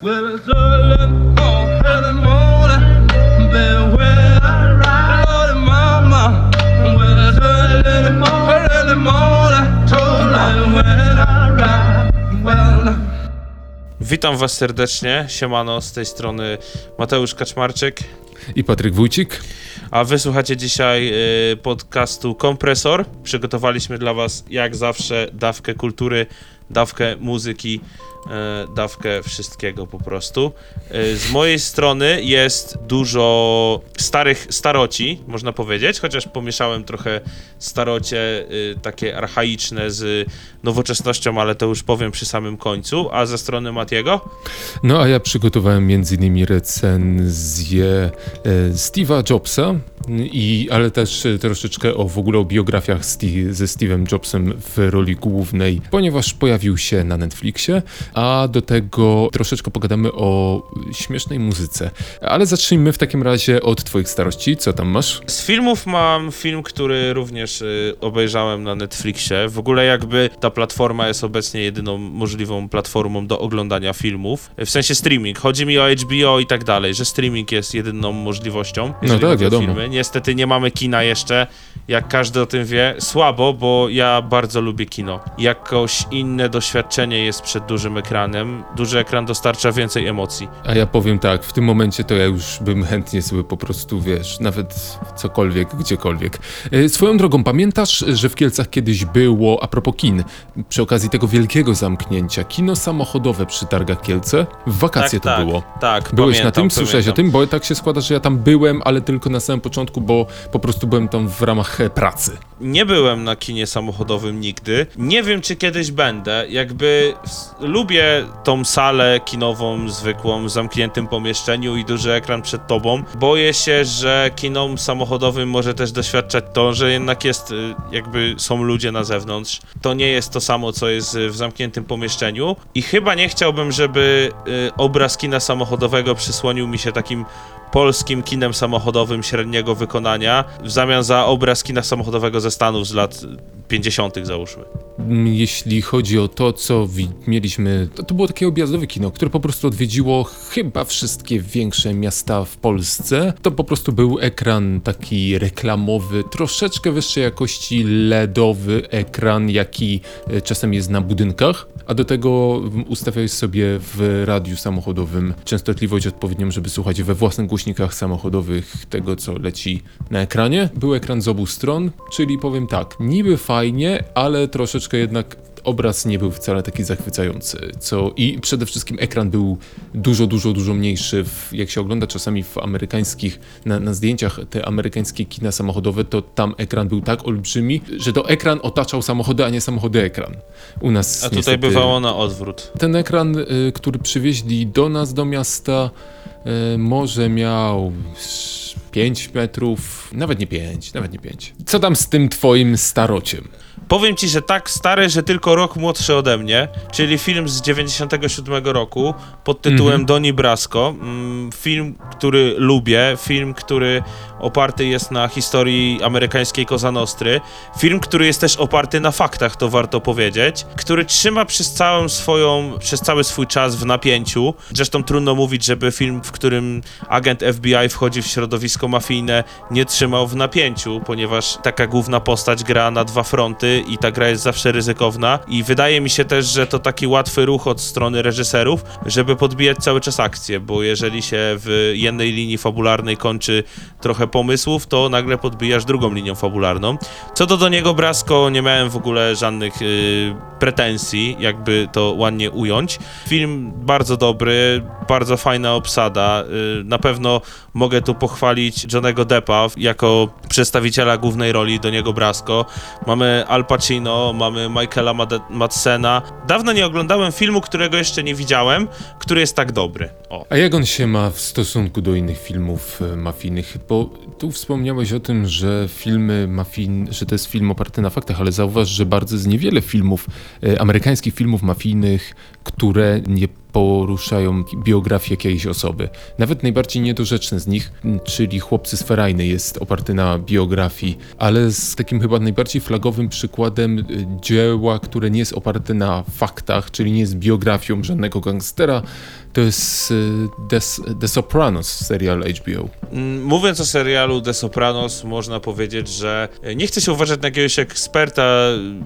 Well, it's early morning, early morning, beware, Lordy mama. Well, it's early morning, early morning, told me when I ride. Well, Witam Was serdecznie, siemano, z tej strony Mateusz Kaczmarczyk, I Patryk Wójcik. a Wy słuchacie dzisiaj y, podcastu Kompresor. Przygotowaliśmy dla Was, jak zawsze, dawkę kultury, dawkę muzyki, y, dawkę wszystkiego po prostu. Y, z mojej strony jest dużo starych staroci, można powiedzieć, chociaż pomieszałem trochę starocie y, takie archaiczne z nowoczesnością, ale to już powiem przy samym końcu. A ze strony Matiego? No a ja przygotowałem m.in. recenzję e, Steve'a Jobsa, i, ale też e, troszeczkę o w ogóle o biografiach Steve, ze Steve'em Jobsem w roli głównej, ponieważ pojawił się na Netflixie, a do tego troszeczkę pogadamy o śmiesznej muzyce. Ale zacznijmy w takim razie od twoich starości. Co tam masz? Z filmów mam film, który również y, obejrzałem na Netflixie. W ogóle jakby ta platforma jest obecnie jedyną możliwą platformą do oglądania filmów. W sensie streaming. Chodzi mi o HBO i tak dalej, że streaming jest jedyną możliwością. jeżeli tak, wiadomo. Filmy. Niestety nie mamy kina jeszcze, jak każdy o tym wie. Słabo, bo ja bardzo lubię kino. Jakoś inne doświadczenie jest przed dużym ekranem. Duży ekran dostarcza więcej emocji. A ja powiem tak, w tym momencie to ja już bym chętnie sobie po prostu, wiesz, nawet cokolwiek, gdziekolwiek. E, Swoją drogą, pamiętasz, że w Kielcach kiedyś było, a propos kin, przy okazji tego wielkiego zamknięcia, kino samochodowe przy Targach Kielce? W wakacje tak, to tak, było. Tak, Byłeś na pamiętam, tym? Słyszałeś o tym? Bo tak się składa, że ja tam byłem, ale tylko na samym początku, bo po prostu byłem tam w ramach e, pracy. Nie byłem na kinie samochodowym nigdy. Nie wiem, czy kiedyś będę. Jakby lubię tą salę kinową zwykłą w zamkniętym pomieszczeniu i duży ekran przed tobą. Boję się, że kinom samochodowym może też doświadczać to, że jednak jest, y, jakby są ludzie na zewnątrz. To nie jest to samo, co jest y, w zamkniętym pomieszczeniu. I chyba nie chciałbym, żeby obraz kina samochodowego przysłonił mi się takim polskim kinem samochodowym średniego wykonania w zamian za obraz kina samochodowego ze Stanów z lat 50. załóżmy. Mm, Jeśli chodzi o to, co mieliśmy, to, to było takie objazdowe kino, które po prostu odwiedziło chyba wszystkie większe miasta w Polsce. To po prostu był ekran taki reklamowy, troszeczkę wyższej jakości LEDowy ekran, jaki e, czasem jest na budynkach. A do tego mm, ustawiałeś sobie w radiu samochodowym częstotliwość odpowiednią, żeby słuchać we własnych głośnikach samochodowych tego, co leci na ekranie. Był ekran z obu stron, czyli powiem tak, niby fajnie, ale troszeczkę jednak obraz nie był wcale taki zachwycający. Co i przede wszystkim ekran był dużo, dużo, dużo mniejszy. W, jak się ogląda czasami w amerykańskich, na, na zdjęciach te amerykańskie kina samochodowe, to tam ekran był tak olbrzymi, że to ekran otaczał samochody, a nie samochody ekran. U nas A tutaj niestety- bywało na odwrót. ten ekran, y, który przywieźli do nas, do miasta, y, może miał 5 metrów, nawet nie 5, nawet nie 5. Co tam z tym twoim starociem? Powiem ci, że tak stary, że tylko rok młodszy ode mnie, czyli film z 97 roku pod tytułem Doni Brasco. Mm, Film, który lubię, film, który oparty jest na historii amerykańskiej Cosa Nostry. Film, który jest też oparty na faktach, to warto powiedzieć, który trzyma przez całą swoją, przez cały swój czas w napięciu. Zresztą trudno mówić, żeby film, w którym agent FBI wchodzi w środowisko mafijne, nie trzymał w napięciu, ponieważ taka główna postać gra na dwa fronty i ta gra jest zawsze ryzykowna. I wydaje mi się też, że to taki łatwy ruch od strony reżyserów, żeby podbijać cały czas akcję, bo jeżeli się w jednej linii fabularnej kończy trochę pomysłów, to nagle podbijasz drugą linią fabularną. Co do do niego Brasco, nie miałem w ogóle żadnych y, pretensji, jakby to ładnie ująć. Film bardzo dobry, bardzo fajna obsada. Y, na pewno mogę tu pochwalić Johnego Deppa jako przedstawiciela głównej roli do niego Brasco. Mamy Al Pacino, mamy Michaela Mad- Madsena. Dawno nie oglądałem filmu, którego jeszcze nie widziałem, który jest tak dobry. O. A jak on się ma w stosunku do innych filmów e, mafijnych? Bo tu wspomniałeś o tym, że filmy mafijne, że to jest film oparty na faktach, ale zauważ, że bardzo jest niewiele filmów, e, amerykańskich filmów mafijnych, które nie poruszają biografię jakiejś osoby. Nawet najbardziej niedorzeczny z nich, czyli Chłopcy z Ferajny, jest oparty na biografii, ale z takim chyba najbardziej flagowym przykładem y, dzieła, które nie jest oparte na faktach, czyli nie jest biografią żadnego gangstera, to jest y, The, Sopranos, serial HBO. Mm, Mówiąc o serialu The Sopranos, można powiedzieć, że nie chcę się uważać na jakiegoś eksperta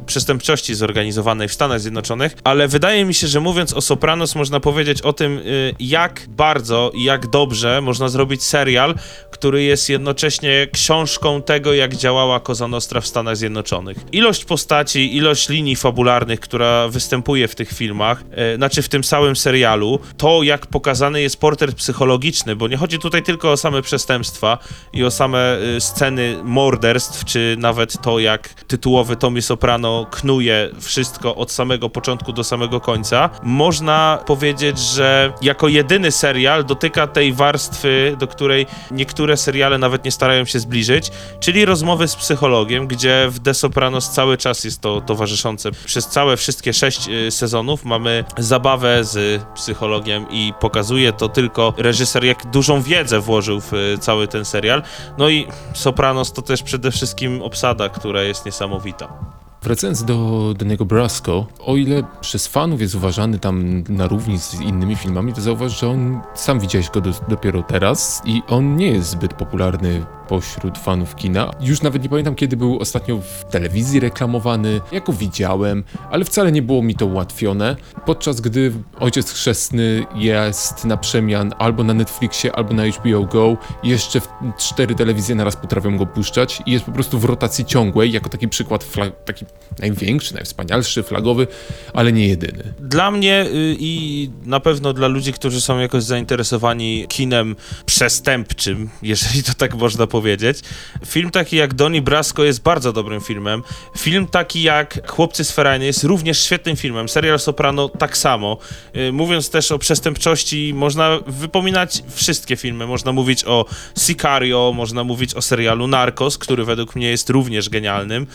przestępczości zorganizowanej w Stanach Zjednoczonych, ale wydaje mi się, że mówiąc o Sopranos, można powiedzieć o tym, y, jak bardzo i jak dobrze można zrobić serial, który jest jednocześnie książką tego, jak działała Cosa Nostra w Stanach Zjednoczonych. Ilość postaci, ilość linii fabularnych, która występuje w tych filmach, e, znaczy w tym całym serialu, to jak pokazany jest portret psychologiczny, bo nie chodzi tutaj tylko o same przestępstwa i o same y, sceny morderstw, czy nawet to, jak tytułowy Tommy Soprano knuje wszystko od samego początku do samego końca. Można powiedzieć, że jako jedyny serial dotyka tej warstwy, do której niektóre seriale nawet nie starają się zbliżyć, czyli rozmowy z psychologiem, gdzie w The Sopranos cały czas jest to towarzyszące. Przez całe wszystkie sześć y, sezonów mamy zabawę z psychologiem i pokazuje to tylko reżyser, jak dużą wiedzę włożył w y, cały ten serial. No i Sopranos to też przede wszystkim obsada, która jest niesamowita. Wracając do Danego Brasco, o ile przez fanów jest uważany tam na równi z innymi filmami, to zauważ, że on, sam widziałeś go do, dopiero teraz i on nie jest zbyt popularny pośród fanów kina. Już nawet nie pamiętam, kiedy był ostatnio w telewizji reklamowany, jak go widziałem, ale wcale nie było mi to ułatwione, podczas gdy Ojciec Chrzestny jest na przemian albo na Netflixie, albo na HBO Go, jeszcze cztery telewizje naraz potrafią go puszczać i jest po prostu w rotacji ciągłej, jako taki przykład, taki największy, najwspanialszy, flagowy, ale nie jedyny. Dla mnie y, i na pewno dla ludzi, którzy są jakoś zainteresowani kinem przestępczym, jeżeli to tak można powiedzieć, film taki jak Donnie Brasco jest bardzo dobrym filmem. Film taki jak Chłopcy z Ferajny jest również świetnym filmem. Serial Soprano tak samo. Y, Mówiąc też o przestępczości, można wypominać wszystkie filmy. Można mówić o Sicario, można mówić o serialu Narcos, który według mnie jest również genialnym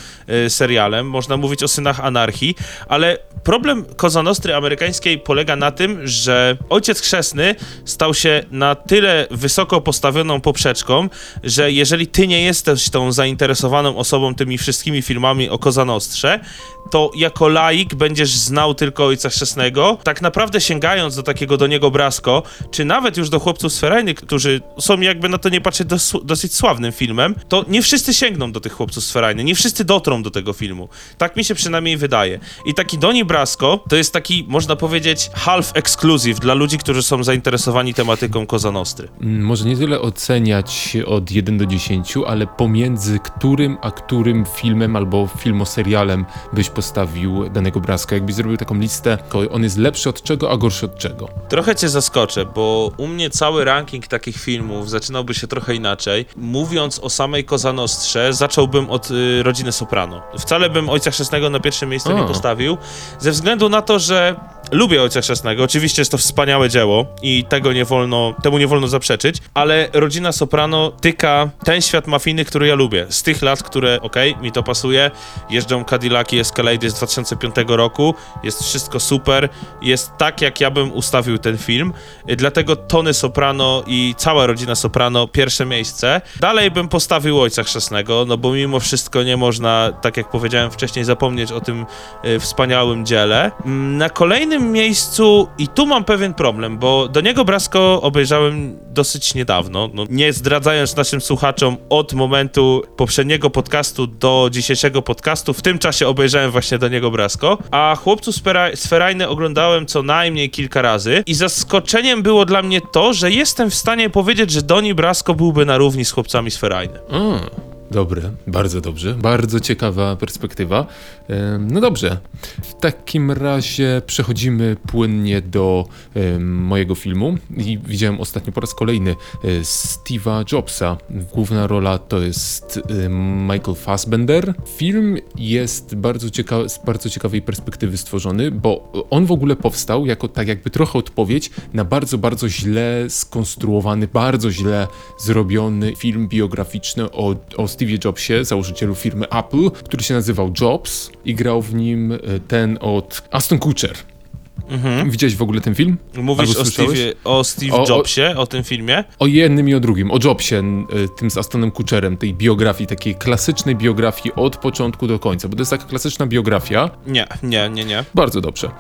y, serialem. Można mówić o Synach Anarchii, ale problem Cosa Nostry amerykańskiej polega na tym, że Ojciec Chrzestny stał się na tyle wysoko postawioną poprzeczką, że jeżeli ty nie jesteś tą zainteresowaną osobą tymi wszystkimi filmami o Cosa Nostrze, to jako laik będziesz znał tylko Ojca Chrzestnego, tak naprawdę sięgając do takiego do niego Brasco, czy nawet już do Chłopców z Ferajny, którzy są jakby na to nie patrzeć dos- dosyć sławnym filmem, to nie wszyscy sięgną do tych Chłopców z Ferajny, nie wszyscy dotrą do tego filmu. Tak mi się przynajmniej wydaje. I taki Donnie Brasco to jest taki, można powiedzieć, half exclusive dla ludzi, którzy są zainteresowani tematyką Cosa Nostry. Mm, Może nie tyle oceniać od 1 do 10, ale pomiędzy którym a którym filmem albo filmoserialem byś postawił danego Braska. Jakbyś zrobił taką listę, on jest lepszy od czego, a gorszy od czego. Trochę cię zaskoczę, bo u mnie cały ranking takich filmów zaczynałby się trochę inaczej. Mówiąc o samej Cosa Nostrze, zacząłbym od y, Rodziny Soprano. Wcale bym Ojca Chrzestnego na pierwsze miejsce nie postawił, ze względu na to, że lubię Ojca Chrzestnego. Oczywiście jest to wspaniałe dzieło i tego nie wolno, temu nie wolno zaprzeczyć, ale Rodzina Soprano tyka ten świat mafijny, który ja lubię. Z tych lat, które, okej, mi to pasuje, jeżdżą Cadillaki Escalade z 2005 roku, jest wszystko super, jest tak, jak ja bym ustawił ten film. Dlatego Tony Soprano i cała rodzina Soprano pierwsze miejsce. Dalej bym postawił Ojca Chrzestnego, no bo mimo wszystko nie można, tak jak powiedziałem wcześniej, zapomnieć o tym y, wspaniałym dziele. Mm, Na kolejnym miejscu, i tu mam pewien problem, bo do niego Brasko obejrzałem dosyć niedawno, no, nie zdradzając naszym słuchaczom od momentu poprzedniego podcastu do dzisiejszego podcastu, w tym czasie obejrzałem właśnie do niego Brasko, a Chłopców z Pera- z Ferajny oglądałem co najmniej kilka razy i zaskoczeniem było dla mnie to, że jestem w stanie powiedzieć, że Doni Brasko byłby na równi z Chłopcami z Ferajny. Dobre, bardzo dobrze, bardzo ciekawa perspektywa. No dobrze, w takim razie przechodzimy płynnie do mojego filmu i widziałem ostatnio po raz kolejny e, Steve'a Jobsa. Główna rola to jest em, Michael Fassbender. Film jest bardzo cieka- z bardzo ciekawej perspektywy stworzony, bo on w ogóle powstał jako tak jakby trochę odpowiedź na bardzo, bardzo źle skonstruowany, bardzo źle zrobiony film biograficzny o, o Steve'ie Jobsie, założycielu firmy Apple, który się nazywał Jobs i grał w nim e, ten od Aston Kutcher. Widziałeś w ogóle ten film? Mówisz Albo o słyszałeś? Steve, o Steve O- o- Jobsie, o tym filmie? O jednym i o drugim, o Jobsie, y, tym z Astonem Kutcherem, tej biografii, takiej klasycznej biografii od początku do końca, bo to jest taka klasyczna biografia, Nie, nie, nie, nie. Bardzo dobrze. E,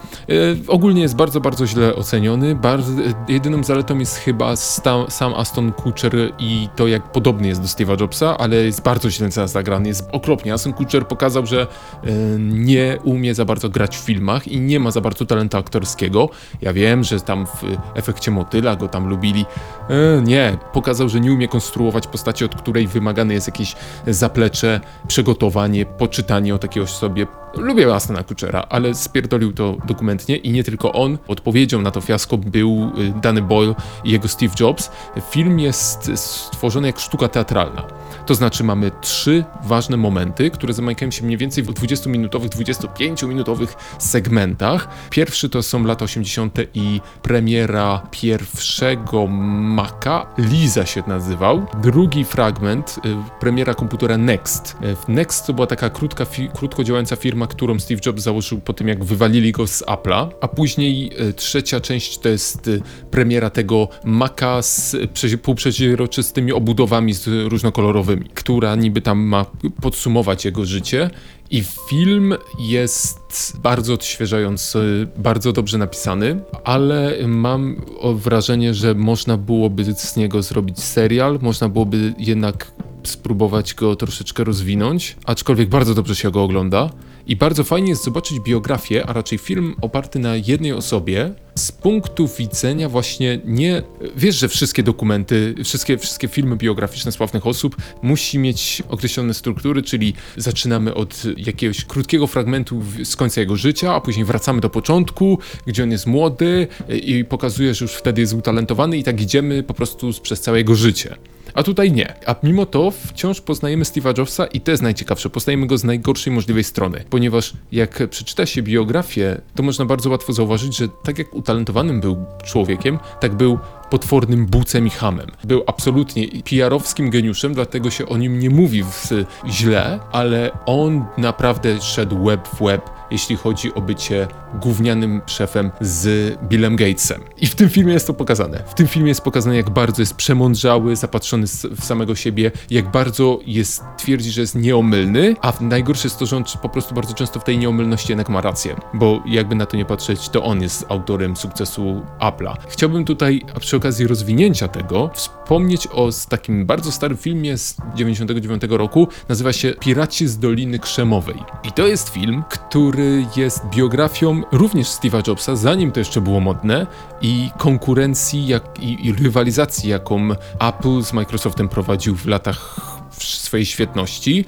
ogólnie jest bardzo, bardzo źle oceniony. Bardzo, e, jedyną zaletą jest chyba sta, sam Aston Kutcher i to, jak podobny jest do Steve'a Jobsa, ale jest bardzo źle zagrany, jest okropnie. Aston Kutcher pokazał, że e, nie umie za bardzo grać w filmach i nie ma za bardzo talentu aktorskiego. Ja wiem, że tam w efekcie motyla go tam lubili. E, nie, pokazał, że nie umie konstruować postaci, od której wymagane jest jakieś zaplecze, przygotowanie, poczytanie o takiej osobie. Lubię Astona Kutchera, ale spierdolił to dokumentnie i nie tylko on. Odpowiedzią na to fiasko był y, Danny Boyle i jego Steve Jobs. Film jest stworzony jak sztuka teatralna. To znaczy mamy trzy ważne momenty, które zamykają się mniej więcej w 20-minutowych, 25-minutowych segmentach. Pierwszy to są lata 80. i premiera pierwszego Maca, Liza się nazywał. Drugi fragment, y, premiera komputera Next. Y, Next to była taka krótka, krótko działająca firma, którą Steve Jobs założył po tym, jak wywalili go z Apple'a. A później y, trzecia część to jest y, premiera tego Maca z prze- półprzeźroczystymi obudowami z różnokolorowymi, która niby tam ma podsumować jego życie. I film jest bardzo odświeżający, bardzo dobrze napisany, ale mam wrażenie, że można byłoby z niego zrobić serial, można byłoby jednak spróbować go troszeczkę rozwinąć, aczkolwiek bardzo dobrze się go ogląda. I bardzo fajnie jest zobaczyć biografię, a raczej film oparty na jednej osobie, z punktu widzenia właśnie nie... Wiesz, że wszystkie dokumenty, wszystkie, wszystkie filmy biograficzne sławnych osób musi mieć określone struktury, czyli zaczynamy od jakiegoś krótkiego fragmentu z końca jego życia, a później wracamy do początku, gdzie on jest młody i pokazuje, że już wtedy jest utalentowany i tak idziemy po prostu przez całe jego życie. A tutaj nie. A mimo to wciąż poznajemy Steve'a Jobsa i to jest najciekawsze. Poznajemy go z najgorszej możliwej strony. Ponieważ jak przeczyta się biografię, to można bardzo łatwo zauważyć, że tak jak utalentowanym był człowiekiem, tak był potwornym bucem i hamem. Był absolutnie PR-owskim geniuszem, dlatego się o nim nie mówi w, źle, ale on naprawdę szedł web w web, jeśli chodzi o bycie gównianym szefem z Billem Gatesem. I w tym filmie jest to pokazane. W tym filmie jest pokazane, jak bardzo jest przemądrzały, zapatrzony w samego siebie, jak bardzo jest, twierdzi, że jest nieomylny, a najgorsze jest to, że on po prostu bardzo często w tej nieomylności jednak ma rację, bo jakby na to nie patrzeć, to on jest autorem sukcesu Apple'a. Chciałbym tutaj, a przy okazji rozwinięcia tego, wspomnieć o takim bardzo starym filmie z 99 roku, nazywa się Piraci z Doliny Krzemowej. I to jest film, który jest biografią również Steve'a Jobsa, zanim to jeszcze było modne, i konkurencji jak, i, i rywalizacji, jaką Apple z Microsoftem prowadził w latach w swojej świetności.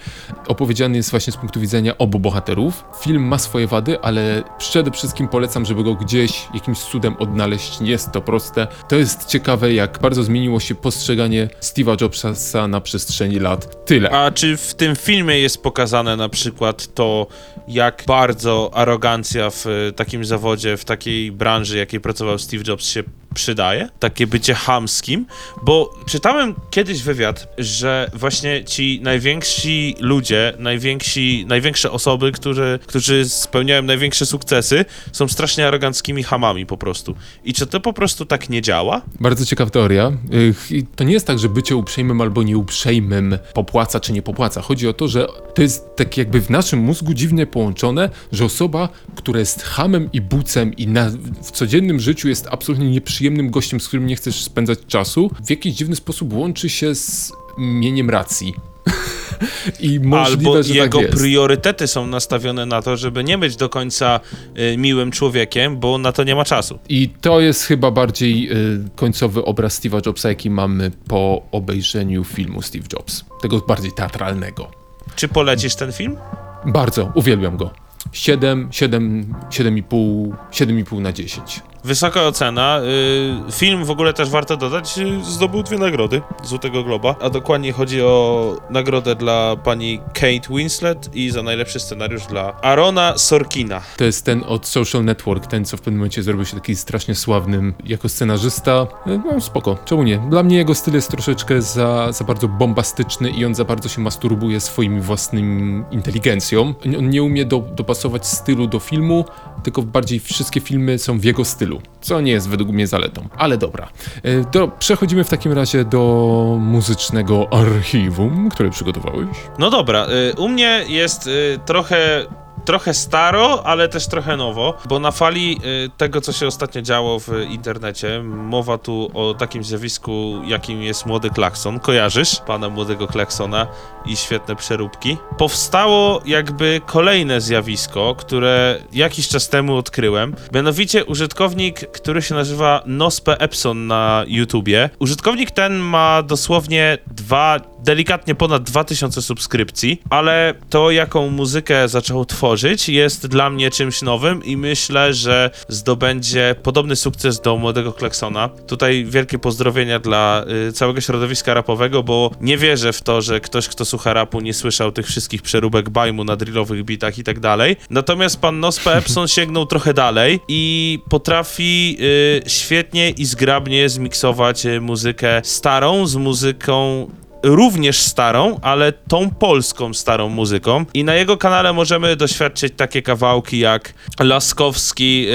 Opowiedziany jest właśnie z punktu widzenia obu bohaterów. Film ma swoje wady, ale przede wszystkim polecam, żeby go gdzieś jakimś cudem odnaleźć. Nie jest to proste. To jest ciekawe, jak bardzo zmieniło się postrzeganie Steve'a Jobsa na przestrzeni lat. Tyle. A czy w tym filmie jest pokazane na przykład to, jak bardzo arogancja w e, takim zawodzie, w takiej branży, jakiej pracował Steve Jobs się przydaje? Takie bycie chamskim? Bo czytałem kiedyś wywiad, że właśnie ci najwięksi ludzie, najwięksi, największe osoby, którzy, którzy spełniają największe sukcesy, są strasznie aroganckimi hamami po prostu. I czy to po prostu tak nie działa? Bardzo ciekawa teoria. To nie jest tak, że bycie uprzejmym albo nieuprzejmym popłaca czy nie popłaca. Chodzi o to, że to jest tak jakby w naszym mózgu dziwnie połączone, że osoba, która jest hamem i bucem i na, w codziennym życiu jest absolutnie nieprzyjemnym gościem, z którym nie chcesz spędzać czasu, w jakiś dziwny sposób łączy się z mieniem racji. I możliwe, Albo że jego tak priorytety są nastawione na to, żeby nie być do końca y, miłym człowiekiem, bo na to nie ma czasu. I to jest chyba bardziej y, końcowy obraz Steve'a Jobsa, jaki mamy po obejrzeniu filmu Steve Jobs. Tego bardziej teatralnego. Czy polecisz ten film? Bardzo, uwielbiam go. 7, 7, 7,5, 7,5 na 10. Wysoka ocena. y, Film w ogóle też warto dodać, y, zdobył dwie nagrody Złotego Globa, a dokładnie chodzi o nagrodę dla pani Kate Winslet i za najlepszy scenariusz dla Arona Sorkina. To jest ten od Social Network, ten co w pewnym momencie zrobił się taki strasznie sławnym jako scenarzysta. E, No spoko, czemu nie? Dla mnie jego styl jest troszeczkę za, za bardzo bombastyczny i on za bardzo się masturbuje swoimi własnym inteligencją. On nie umie do, dopasować stylu do filmu, tylko bardziej wszystkie filmy są w jego stylu, co nie jest według mnie zaletą. Ale dobra. E, Do, przechodzimy w takim razie do muzycznego archiwum, które przygotowałeś. No dobra, y, u mnie jest y, trochę. Trochę staro, ale też trochę nowo, bo na fali y, tego, co się ostatnio działo w internecie, mowa tu o takim zjawisku, jakim jest młody klakson. Kojarzysz pana młodego klaksona i świetne przeróbki? Powstało jakby kolejne zjawisko, które jakiś czas temu odkryłem. Mianowicie użytkownik, który się nazywa Nospe Epson na YouTubie. Użytkownik ten ma dosłownie dwa, delikatnie ponad 2000 subskrypcji, ale to, jaką muzykę zaczął tworzyć, jest dla mnie czymś nowym i myślę, że zdobędzie podobny sukces do młodego Kleksona. Tutaj wielkie pozdrowienia dla y, całego środowiska rapowego, bo nie wierzę w to, że ktoś, kto słucha rapu, nie słyszał tych wszystkich przeróbek bajmu na drillowych bitach i tak dalej. Natomiast pan Nospe Epson sięgnął trochę dalej i potrafi y, świetnie i zgrabnie zmiksować y, muzykę starą z muzyką również starą, ale tą polską starą muzyką. I na jego kanale możemy doświadczyć takie kawałki jak Laskowski,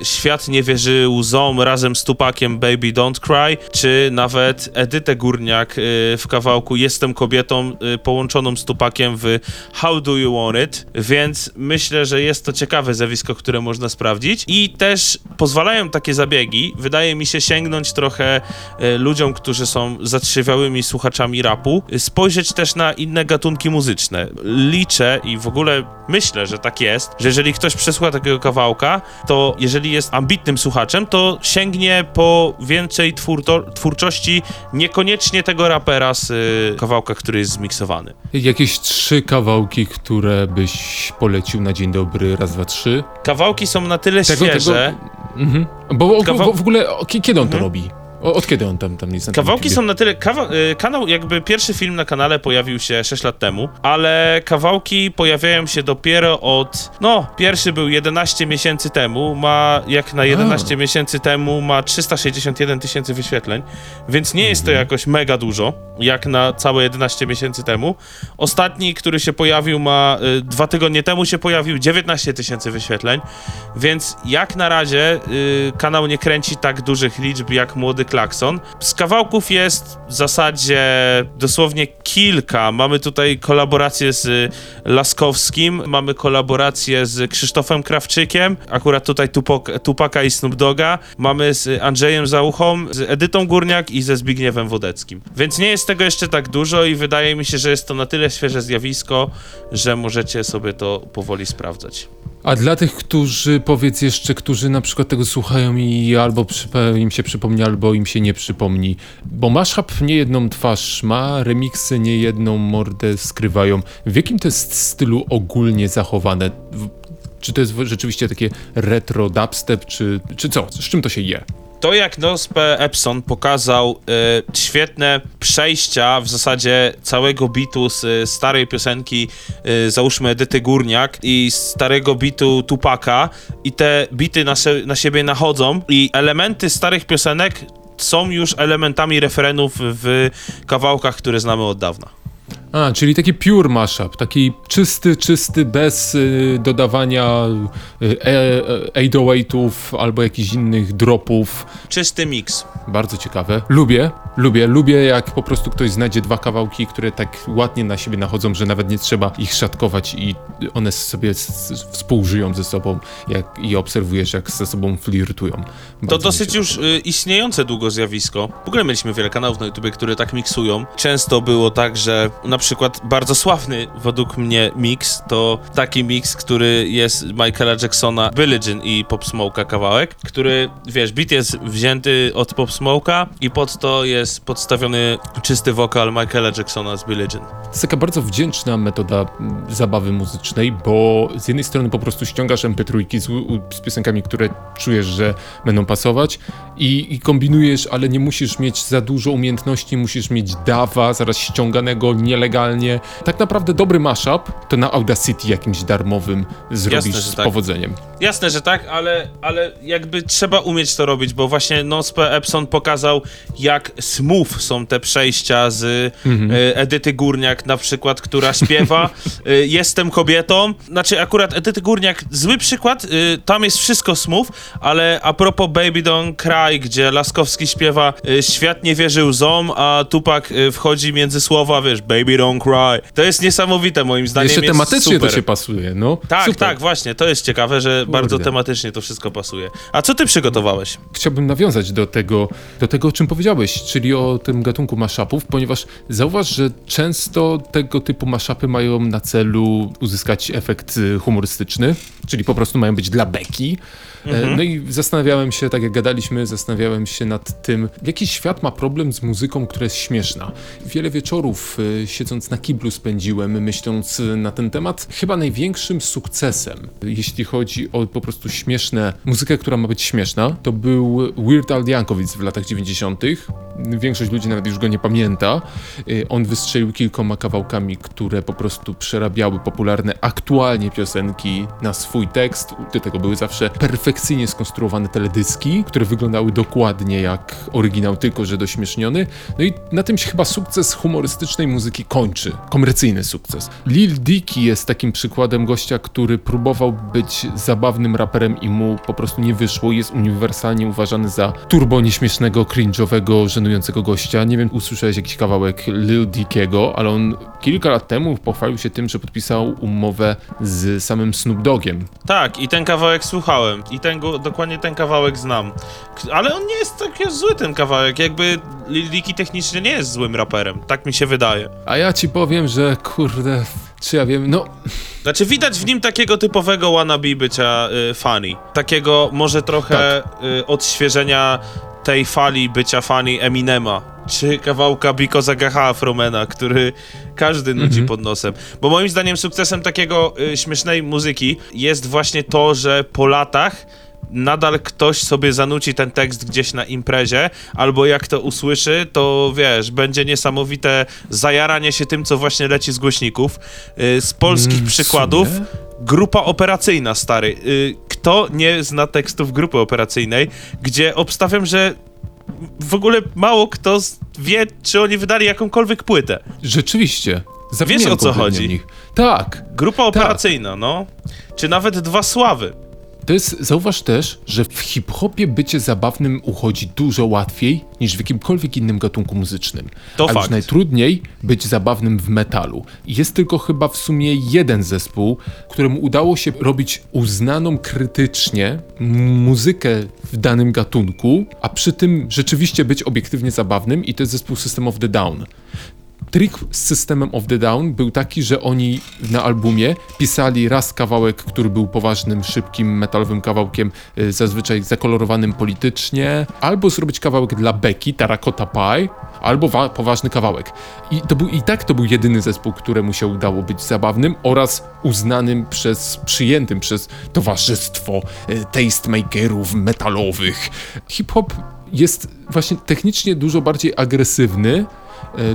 y, Świat nie wierzy łzom razem z Tupakiem Baby Don't Cry, czy nawet Edytę Górniak y, w kawałku Jestem kobietą y, połączoną z Tupakiem w How Do You Want It, więc myślę, że jest to ciekawe zjawisko, które można sprawdzić. I też pozwalają takie zabiegi, wydaje mi się, sięgnąć trochę y, ludziom, którzy są zatrzewiałymi słuchaczami rapu, spojrzeć też na inne gatunki muzyczne. Liczę i w ogóle myślę, że tak jest, że jeżeli ktoś przesłucha takiego kawałka, to jeżeli jest ambitnym słuchaczem, to sięgnie po więcej twórto- twórczości niekoniecznie tego rapera z y, kawałka, który jest zmiksowany. Jakieś trzy kawałki, które byś polecił na dzień dobry, raz, dwa, trzy. Kawałki są na tyle świeże. Mhm. Bo, Kawał- bo w ogóle kiedy on to Mhm. robi? O, od kiedy on tam, tam tym Kawałki są na tyle. Kawa, y, kanał, jakby pierwszy film na kanale pojawił się 6 lat temu, ale kawałki pojawiają się dopiero od. No, pierwszy był 11 miesięcy temu, ma jak na 11 miesięcy temu ma 361 tysięcy wyświetleń, więc nie jest to jakoś mega dużo, jak na całe 11 miesięcy temu. Ostatni, który się pojawił, ma y, dwa tygodnie temu się pojawił 19 tysięcy wyświetleń, więc jak na razie y, kanał nie kręci tak dużych liczb jak młody klakson. Z kawałków jest w zasadzie dosłownie kilka. Mamy tutaj kolaborację z y, Laskowskim, mamy kolaborację z Krzysztofem Krawczykiem, akurat tutaj Tupok, Tupaka i Snoop Doga, mamy z Andrzejem Załuchą, z Edytą Górniak i ze Zbigniewem Wodeckim. Więc nie jest tego jeszcze tak dużo i wydaje mi się, że jest to na tyle świeże zjawisko, że możecie sobie to powoli sprawdzać. A dla tych, którzy, powiedz jeszcze, którzy na przykład tego słuchają i albo im się przypomni, albo im się nie przypomni, bo Mashup nie jedną twarz ma, remiksy nie jedną mordę skrywają. W jakim to jest stylu ogólnie zachowane? Czy to jest rzeczywiście takie retro dubstep, czy, czy co? Z czym to się je? To jak Nospe Epson pokazał y, świetne przejścia w zasadzie całego bitu z y, starej piosenki, y, załóżmy Edyty Górniak i starego bitu Tupaka i te bity na, se, na siebie nachodzą i elementy starych piosenek są już elementami referenów w kawałkach, które znamy od dawna. A, czyli taki pure mashup, taki czysty, czysty, bez y, dodawania y, e, e, 808ów albo jakichś innych dropów. Czysty miks. Bardzo ciekawe. Lubię, lubię, lubię jak po prostu ktoś znajdzie dwa kawałki, które tak ładnie na siebie nachodzą, że nawet nie trzeba ich szatkować i one sobie współżyją ze sobą jak, i obserwujesz jak ze sobą flirtują. To Bardzo mi dosyć już y, istniejące długo zjawisko. W ogóle mieliśmy wiele kanałów na YouTube, które tak miksują. Często było tak, że na przykład bardzo sławny według mnie mix to taki mix, który jest Michaela Jacksona Billie Jean i Pop Smoke'a kawałek, który, wiesz, beat jest wzięty od Pop Smoke'a i pod to jest jest podstawiony czysty wokal Michaela Jacksona z Billie Jean. To jest taka bardzo wdzięczna metoda mm, zabawy muzycznej, bo z jednej strony po prostu ściągasz MP3 z, z piosenkami, które czujesz, że będą pasować i, i kombinujesz, ale nie musisz mieć za dużo umiejętności, musisz mieć dawa zaraz ściąganego nielegalnie. Tak naprawdę dobry mashup to na Audacity jakimś darmowym zrobisz że z tak. powodzeniem. Jasne, że tak, ale, ale jakby trzeba umieć to robić, bo właśnie Nospe Epson pokazał, jak smooth są te przejścia z e, Edyty Górniak na przykład, która śpiewa e, Jestem kobietą. Znaczy akurat Edyty Górniak, zły przykład, e, tam jest wszystko smooth, ale a propos Baby Don't Cry, gdzie Laskowski śpiewa Świat nie wierzy łzom, a Tupak wchodzi między słowa, wiesz, Baby Don't Cry. To jest niesamowite moim zdaniem. Jeszcze tematycznie super. to się pasuje, no. Tak, Super. tak, właśnie, to jest ciekawe, że bardzo tematycznie to wszystko pasuje. A co ty przygotowałeś? chciałbym nawiązać do tego, do tego, o czym powiedziałeś, czyli o tym gatunku mashupów, ponieważ zauważ, że często tego typu mashupy mają na celu uzyskać efekt y, humorystyczny, czyli po prostu mają być dla beki. E, No i zastanawiałem się, tak jak gadaliśmy, zastanawiałem się nad tym, jaki świat ma problem z muzyką, która jest śmieszna. Wiele wieczorów y, siedząc na kiblu spędziłem, myśląc na ten temat. Chyba największym sukcesem, jeśli chodzi o po prostu śmieszne, muzykę, która ma być śmieszna, to był Weird Al Yankovic w latach 90. Większość ludzi nawet już go nie pamięta. Y, On wystrzelił kilkoma kawałkami, które po prostu przerabiały popularne aktualnie piosenki na swój tekst. Do tego były zawsze perfekcyjnie skonstruowane teledyski, które wyglądały dokładnie jak oryginał, tylko że dośmieszniony. No i na tym się chyba sukces humorystycznej muzyki kończy. Komercyjny sukces. Lil Dicky jest takim przykładem gościa, który próbował być zabawnym raperem i mu po prostu nie wyszło. Jest uniwersalnie uważany za turbo nieśmiesznego, cringe'owego, żenującego gościa. Nie wiem, usłyszałeś jakiś kawałek Lil Dickiego, ale on kilka lat temu pochwalił się tym, że podpisał umowę z samym Snoop Dogiem. Tak, i ten kawałek słuchałem. I ten dokładnie ten kawałek znam. Ale on nie jest taki zły ten kawałek. Jakby Lil Dicky technicznie nie jest złym raperem. Tak mi się wydaje. A ja ci powiem, że kurde, czy ja wiem, no Znaczy widać w nim takiego typowego wannabe bycia y, funny. Takiego może trochę y, odświeżenia tej fali bycia funny Eminema. Czy kawałka I Got Afromana, który każdy nudzi pod nosem. Bo moim zdaniem sukcesem takiego y, śmiesznej muzyki jest właśnie to, że po latach nadal ktoś sobie zanuci ten tekst gdzieś na imprezie, albo jak to usłyszy, to wiesz, będzie niesamowite zajaranie się tym, co właśnie leci z głośników. Y, Z polskich Mm, przykładów sumie? Grupa operacyjna, stary. Y, Kto nie zna tekstów grupy operacyjnej, gdzie obstawiam, że w ogóle mało kto wie, czy oni wydali jakąkolwiek płytę. rzeczywiście. Zapomniałem o co chodzi? o. Tak, Grupa operacyjna, no. Czy nawet dwa sławy. To jest, zauważ też, że w hip-hopie bycie zabawnym uchodzi dużo łatwiej niż w jakimkolwiek innym gatunku muzycznym. To A już fakt. najtrudniej być zabawnym w metalu. Jest tylko chyba w sumie jeden zespół, któremu udało się robić uznaną krytycznie muzykę w danym gatunku, a przy tym rzeczywiście być obiektywnie zabawnym i to jest zespół System of the Down. Trik z Systemem of the Down był taki, że oni na albumie pisali raz kawałek, który był poważnym, szybkim, metalowym kawałkiem, y, zazwyczaj zakolorowanym politycznie, albo zrobić kawałek dla Becky, Terracotta Pie, albo wa- poważny kawałek. I to był i tak to był jedyny zespół, któremu się udało być zabawnym oraz uznanym przez, przyjętym przez towarzystwo y, tastemakerów metalowych. Hip-hop jest właśnie technicznie dużo bardziej agresywny,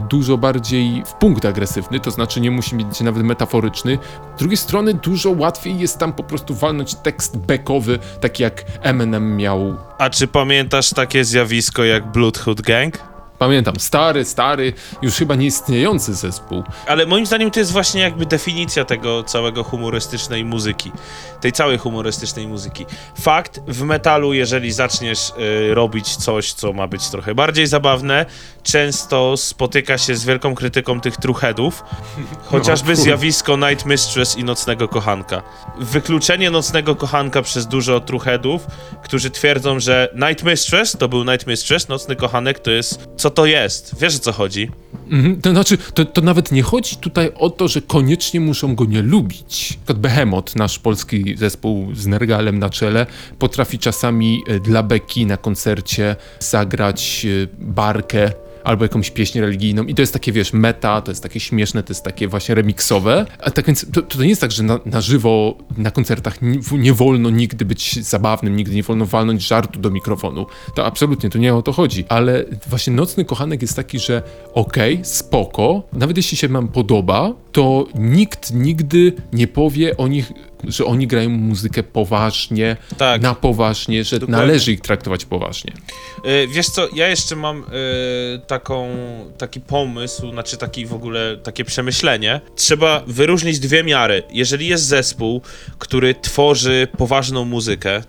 dużo bardziej w punkt agresywny, to znaczy nie musi być nawet metaforyczny. Z drugiej strony dużo łatwiej jest tam po prostu walnąć tekst bekowy, taki jak Eminem miał. A czy pamiętasz takie zjawisko jak Bloodhood Gang? Pamiętam, stary, stary, już chyba nieistniejący zespół. Ale moim zdaniem to jest właśnie jakby definicja tego całego humorystycznej muzyki. Tej całej humorystycznej muzyki. Fakt, w metalu, jeżeli zaczniesz y, robić coś, co ma być trochę bardziej zabawne, często spotyka się z wielką krytyką tych truchedów. Chociażby kur- zjawisko Night Mistress i Nocnego Kochanka. Wykluczenie Nocnego Kochanka przez dużo truchedów, którzy twierdzą, że Night Mistress to był Night Mistress, Nocny Kochanek to jest... Co to jest? Wiesz o co chodzi? Mhm, to znaczy, to, to nawet nie chodzi tutaj o to, że koniecznie muszą go nie lubić. Behemoth, nasz polski zespół z Nergalem na czele, potrafi czasami e, dla beki na koncercie zagrać e, barkę albo jakąś pieśń religijną i to jest takie, wiesz, meta, to jest takie śmieszne, to jest takie właśnie remiksowe. A tak więc to, to nie jest tak, że na, na żywo, na koncertach nie, nie wolno nigdy być zabawnym, nigdy nie wolno walnąć żartu do mikrofonu. To absolutnie, to nie o to chodzi. Ale właśnie Nocny Kochanek jest taki, że okej, spoko, nawet jeśli się nam podoba, to nikt nigdy nie powie o nich, że oni grają muzykę poważnie, Tak. na poważnie, że Dokładnie. należy ich traktować poważnie. Y, Wiesz co, ja jeszcze mam y, taką, taki pomysł, znaczy taki w ogóle takie przemyślenie. Trzeba wyróżnić dwie miary. Jeżeli jest zespół, który tworzy poważną muzykę,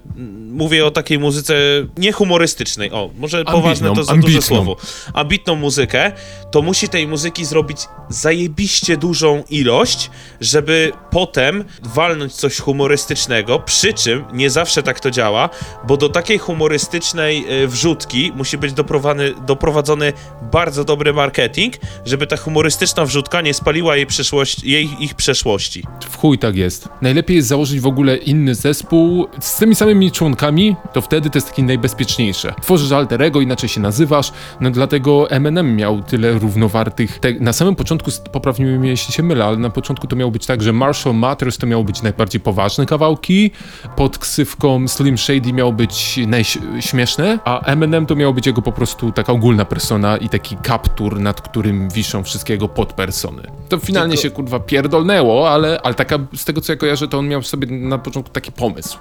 mówię o takiej muzyce niehumorystycznej, o, może poważne to za ambitną. duże słowo, ambitną muzykę, to musi tej muzyki zrobić zajebiście dużą ilość, żeby potem walnąć coś humorystycznego, przy czym nie zawsze tak to działa, bo do takiej humorystycznej e, wrzutki musi być doprowadzony, doprowadzony bardzo dobry marketing, żeby ta humorystyczna wrzutka nie spaliła jej, przyszłość, jej ich przeszłości. W chuj tak jest. Najlepiej jest założyć w ogóle inny zespół z tymi samymi członkami, to wtedy to jest takie najbezpieczniejsze. Tworzysz alterego, inaczej się nazywasz, no dlatego Eminem miał tyle równowartych. Na samym początku, poprawnie mnie jeśli się mylę, ale na początku to miało być tak, że Marshall Matters to miało być najbardziej poważne kawałki, pod ksywką Slim Shady miało być najśmieszne, a Eminem to miało być jego po prostu taka ogólna persona i taki kaptur, nad którym wiszą wszystkiego podpersony. To finalnie Tylko- się kurwa pierdolnęło, ale, ale taka, z tego co ja kojarzę, to on miał sobie na początku taki pomysł.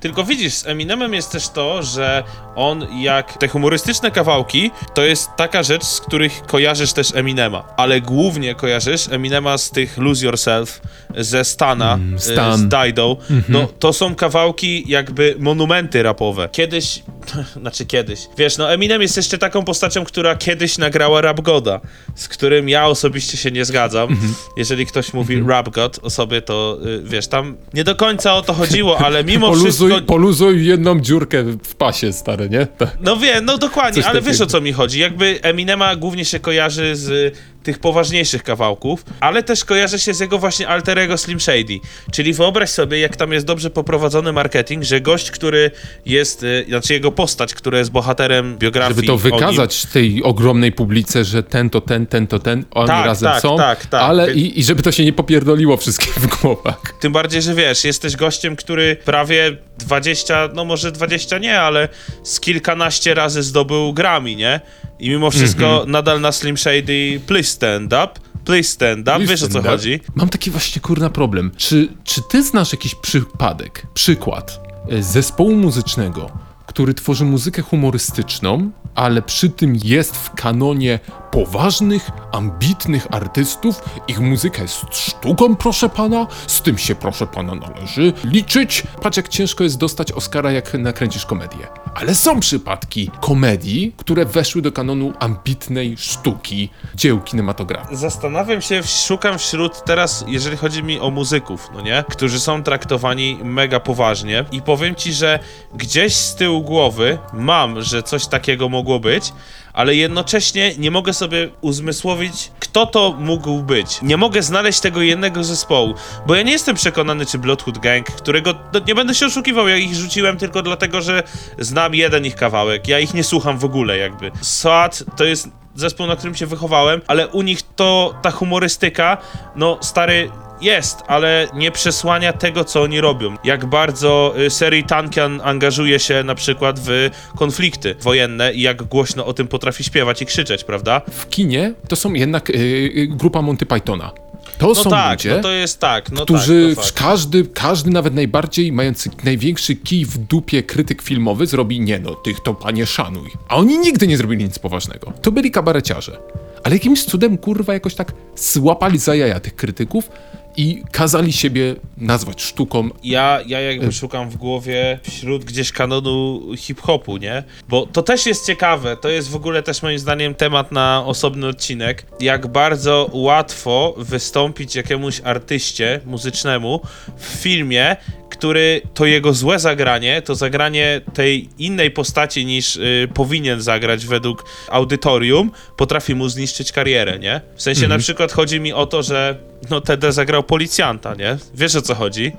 Tylko widzisz, z Eminemem jest też to, że on jak te humorystyczne kawałki, to jest taka rzecz, z których kojarzysz też Eminema, ale głównie kojarzysz Eminema z tych Lose Yourself, ze Stana, Mm, y, Stan. z Dido. No to są kawałki jakby monumenty rapowe. Kiedyś, znaczy kiedyś, wiesz, no Eminem jest jeszcze taką postacią, która kiedyś nagrała Rap Goda, z którym ja osobiście się nie zgadzam. Mhm. Jeżeli ktoś mówi Rap God o sobie, to y, wiesz, tam nie do końca o to chodziło, ale mimo Poluzuj, wszystko... poluzuj jedną dziurkę w pasie, stary, nie? No wiem, no dokładnie, Coś ale wiesz takiego. o co mi chodzi. Jakby Eminema głównie się kojarzy z y, tych poważniejszych kawałków, ale też kojarzy się z jego właśnie alterego Slim Shady. Czyli wyobraź sobie, jak tam jest dobrze poprowadzony marketing, że gość, który jest, y, znaczy jego postać, która jest bohaterem biografii Żeby to o nim, wykazać tej ogromnej publice, że ten to ten, ten to ten, oni Tak, razem tak, są, tak, tak. ale i, i żeby to się nie popierdoliło wszystkim w głowach. Tym bardziej, że wiesz, jesteś gościem, który prawie 20, no może 20 nie, ale z kilkanaście razy zdobył Grammy, nie? I mimo wszystko Mhm. nadal na Slim Shady please stand up, please stand up, wiesz o co Stand up. chodzi? Mam taki właśnie kurna problem. Czy, czy ty znasz jakiś przypadek, przykład e, zespołu muzycznego, który tworzy muzykę humorystyczną, ale przy tym jest w kanonie poważnych, ambitnych artystów? Ich muzyka jest sztuką, proszę pana? Z tym się, proszę pana, należy liczyć. Patrz, jak ciężko jest dostać Oscara, jak nakręcisz komedię. Ale są przypadki komedii, które weszły do kanonu ambitnej sztuki, dzieł kinematografii. Zastanawiam się, szukam wśród teraz, jeżeli chodzi mi o muzyków, no nie? Którzy są traktowani mega poważnie i powiem ci, że gdzieś z tyłu głowy mam, że coś takiego mogło być, ale jednocześnie nie mogę sobie uzmysłowić, kto to mógł być. Nie mogę znaleźć tego jednego zespołu, bo ja nie jestem przekonany, czy Bloodhood Gang, którego, no, nie będę się oszukiwał, ja ich rzuciłem tylko dlatego, że znam jeden ich kawałek, ja ich nie słucham w ogóle jakby. SWAT to jest zespół, na którym się wychowałem, ale u nich to ta humorystyka, no stary, jest, ale nie przesłania tego, co oni robią. Jak bardzo y, Seri Tankian angażuje się na przykład w konflikty wojenne i jak głośno o tym potrafi śpiewać i krzyczeć, prawda? w kinie to są jednak y, y, grupa Monty Pythona. To No są tak, ludzie, no to jest tak, no którzy tak, to fakt. każdy, każdy nawet najbardziej mający największy kij w dupie krytyk filmowy zrobi nie no, tych to panie szanuj. A oni nigdy nie zrobili nic poważnego. To byli kabareciarze. Ale jakimś cudem kurwa jakoś tak złapali za jaja tych krytyków i kazali siebie nazwać sztuką. Ja, ja jakby szukam w głowie wśród gdzieś kanonu hip-hopu, nie? Bo to też jest ciekawe, to jest w ogóle też moim zdaniem temat na osobny odcinek, jak bardzo łatwo wystąpić jakiemuś artyście muzycznemu w filmie, który to jego złe zagranie, to zagranie tej innej postaci niż y, powinien zagrać według audytorium, potrafi mu zniszczyć karierę, nie? W sensie na przykład chodzi mi o to, że no TD zagrał policjanta, nie? Wiesz o co chodzi?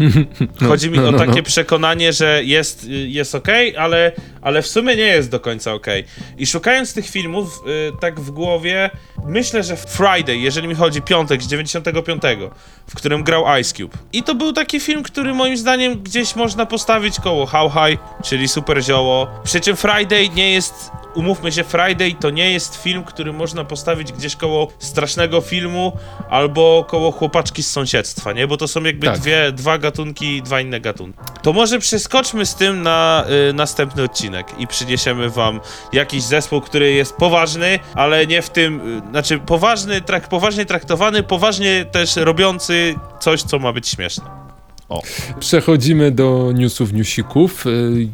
Chodzi mi no, o no, takie no. przekonanie, że jest, y, jest okej, ale, ale w sumie nie jest do końca okej. I szukając tych filmów, y, tak w głowie, myślę, że Friday, jeżeli mi chodzi piątek z 95, w którym grał Ice Cube. I to był taki film, który moim zdaniem gdzieś można postawić koło How High, czyli Super Zioło. Przy czym Friday nie jest umówmy się, Friday to nie jest film, który można postawić gdzieś koło strasznego filmu albo koło chłopaczki z sąsiedztwa, nie? Bo to są jakby Tak. dwie, dwa gatunki, dwa inne gatunki. To może przeskoczmy z tym na y, następny odcinek i przyniesiemy wam jakiś zespół, który jest poważny, ale nie w tym, y, znaczy poważny, trak, poważnie traktowany, poważnie też robiący coś, co ma być śmieszne. Przechodzimy do newsów, newsików. Y,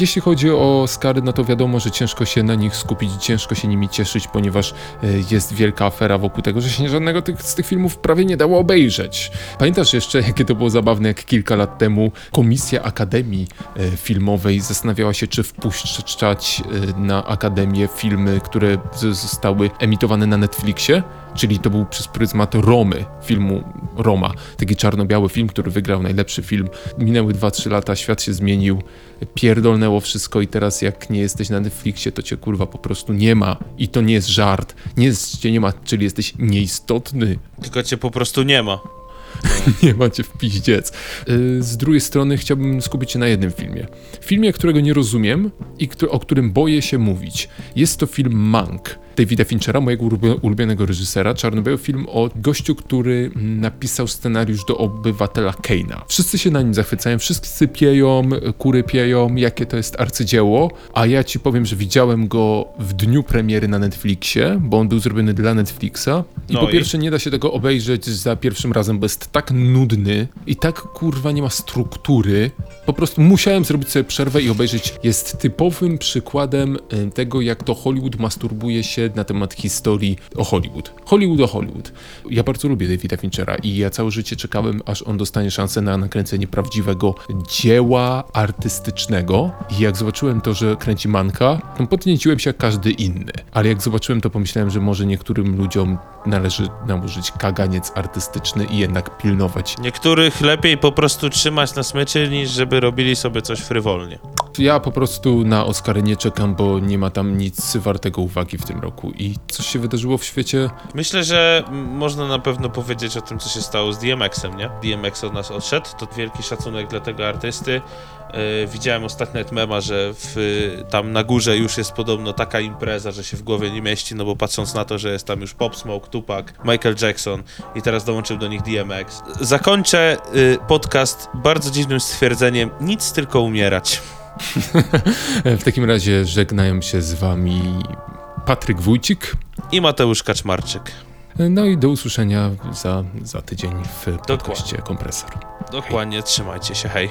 Jeśli chodzi o Oscary, no to wiadomo, że ciężko się na nich skupić, ciężko się nimi cieszyć, ponieważ y, jest wielka afera wokół tego, że się żadnego tych, z tych filmów prawie nie dało obejrzeć. Pamiętasz jeszcze, jakie to było zabawne, jak kilka lat temu Komisja Akademii y, Filmowej zastanawiała się, czy wpuszczać na Akademię filmy, które zostały emitowane na Netflixie? Czyli to był przez pryzmat Romy, filmu Roma. Taki czarno-biały film, który wygrał najlepszy film. Minęły 2-3 lata, świat się zmienił, pierdolnęło wszystko i teraz jak nie jesteś na Netflixie, to cię kurwa po prostu nie ma. I to nie jest żart. Nie jest, cię nie ma, czyli jesteś nieistotny. Tylko cię po prostu nie ma. Nie macie w piździec. Yy, Z drugiej strony chciałbym skupić się na jednym filmie. Filmie, którego nie rozumiem i o którym boję się mówić. Jest to film Mank. Davida Finchera, mojego ulubio- ulubionego reżysera, czarno-biały film o gościu, który mm, napisał scenariusz do Obywatela Keina. Wszyscy się na nim zachwycają, wszyscy pieją, kury pieją, jakie to jest arcydzieło, a ja ci powiem, że widziałem go w dniu premiery na Netflixie, bo on był zrobiony dla Netflixa i No po i? pierwsze nie da się tego obejrzeć za pierwszym razem, bo jest tak nudny i tak kurwa nie ma struktury. Po prostu musiałem zrobić sobie przerwę i obejrzeć. Jest typowym przykładem y, tego, jak to Hollywood masturbuje się na temat historii o Hollywood. Hollywood o Hollywood. Ja bardzo lubię Davida Finchera i ja całe życie czekałem, aż on dostanie szansę na nakręcenie prawdziwego dzieła artystycznego. I jak zobaczyłem to, że kręci Manka, to podnieciłem się jak każdy inny. Ale jak zobaczyłem to, pomyślałem, że może niektórym ludziom należy nałożyć kaganiec artystyczny i jednak pilnować Niektórych lepiej po prostu trzymać na smyczy, niż żeby robili sobie coś frywolnie. Ja po prostu na Oscary nie czekam, bo nie ma tam nic wartego uwagi w tym roku. I coś się wydarzyło w świecie. Myślę, że można na pewno powiedzieć o tym, co się stało z DMX-em, nie? DMX od nas odszedł, to wielki szacunek dla tego artysty. Yy, widziałem ostatnio mema, że w, tam na górze już jest podobno taka impreza, że się w głowie nie mieści, no bo patrząc na to, że jest tam już Pop Smoke, Tupac, Michael Jackson i teraz dołączył do nich DMX. Zakończę y, podcast bardzo dziwnym stwierdzeniem, nic tylko umierać. W takim razie żegnają się z wami Patryk Wójcik. I Mateusz Kaczmarczyk. No i do usłyszenia za, za tydzień w podcaście Kompresor. Dokładnie, trzymajcie się, hej.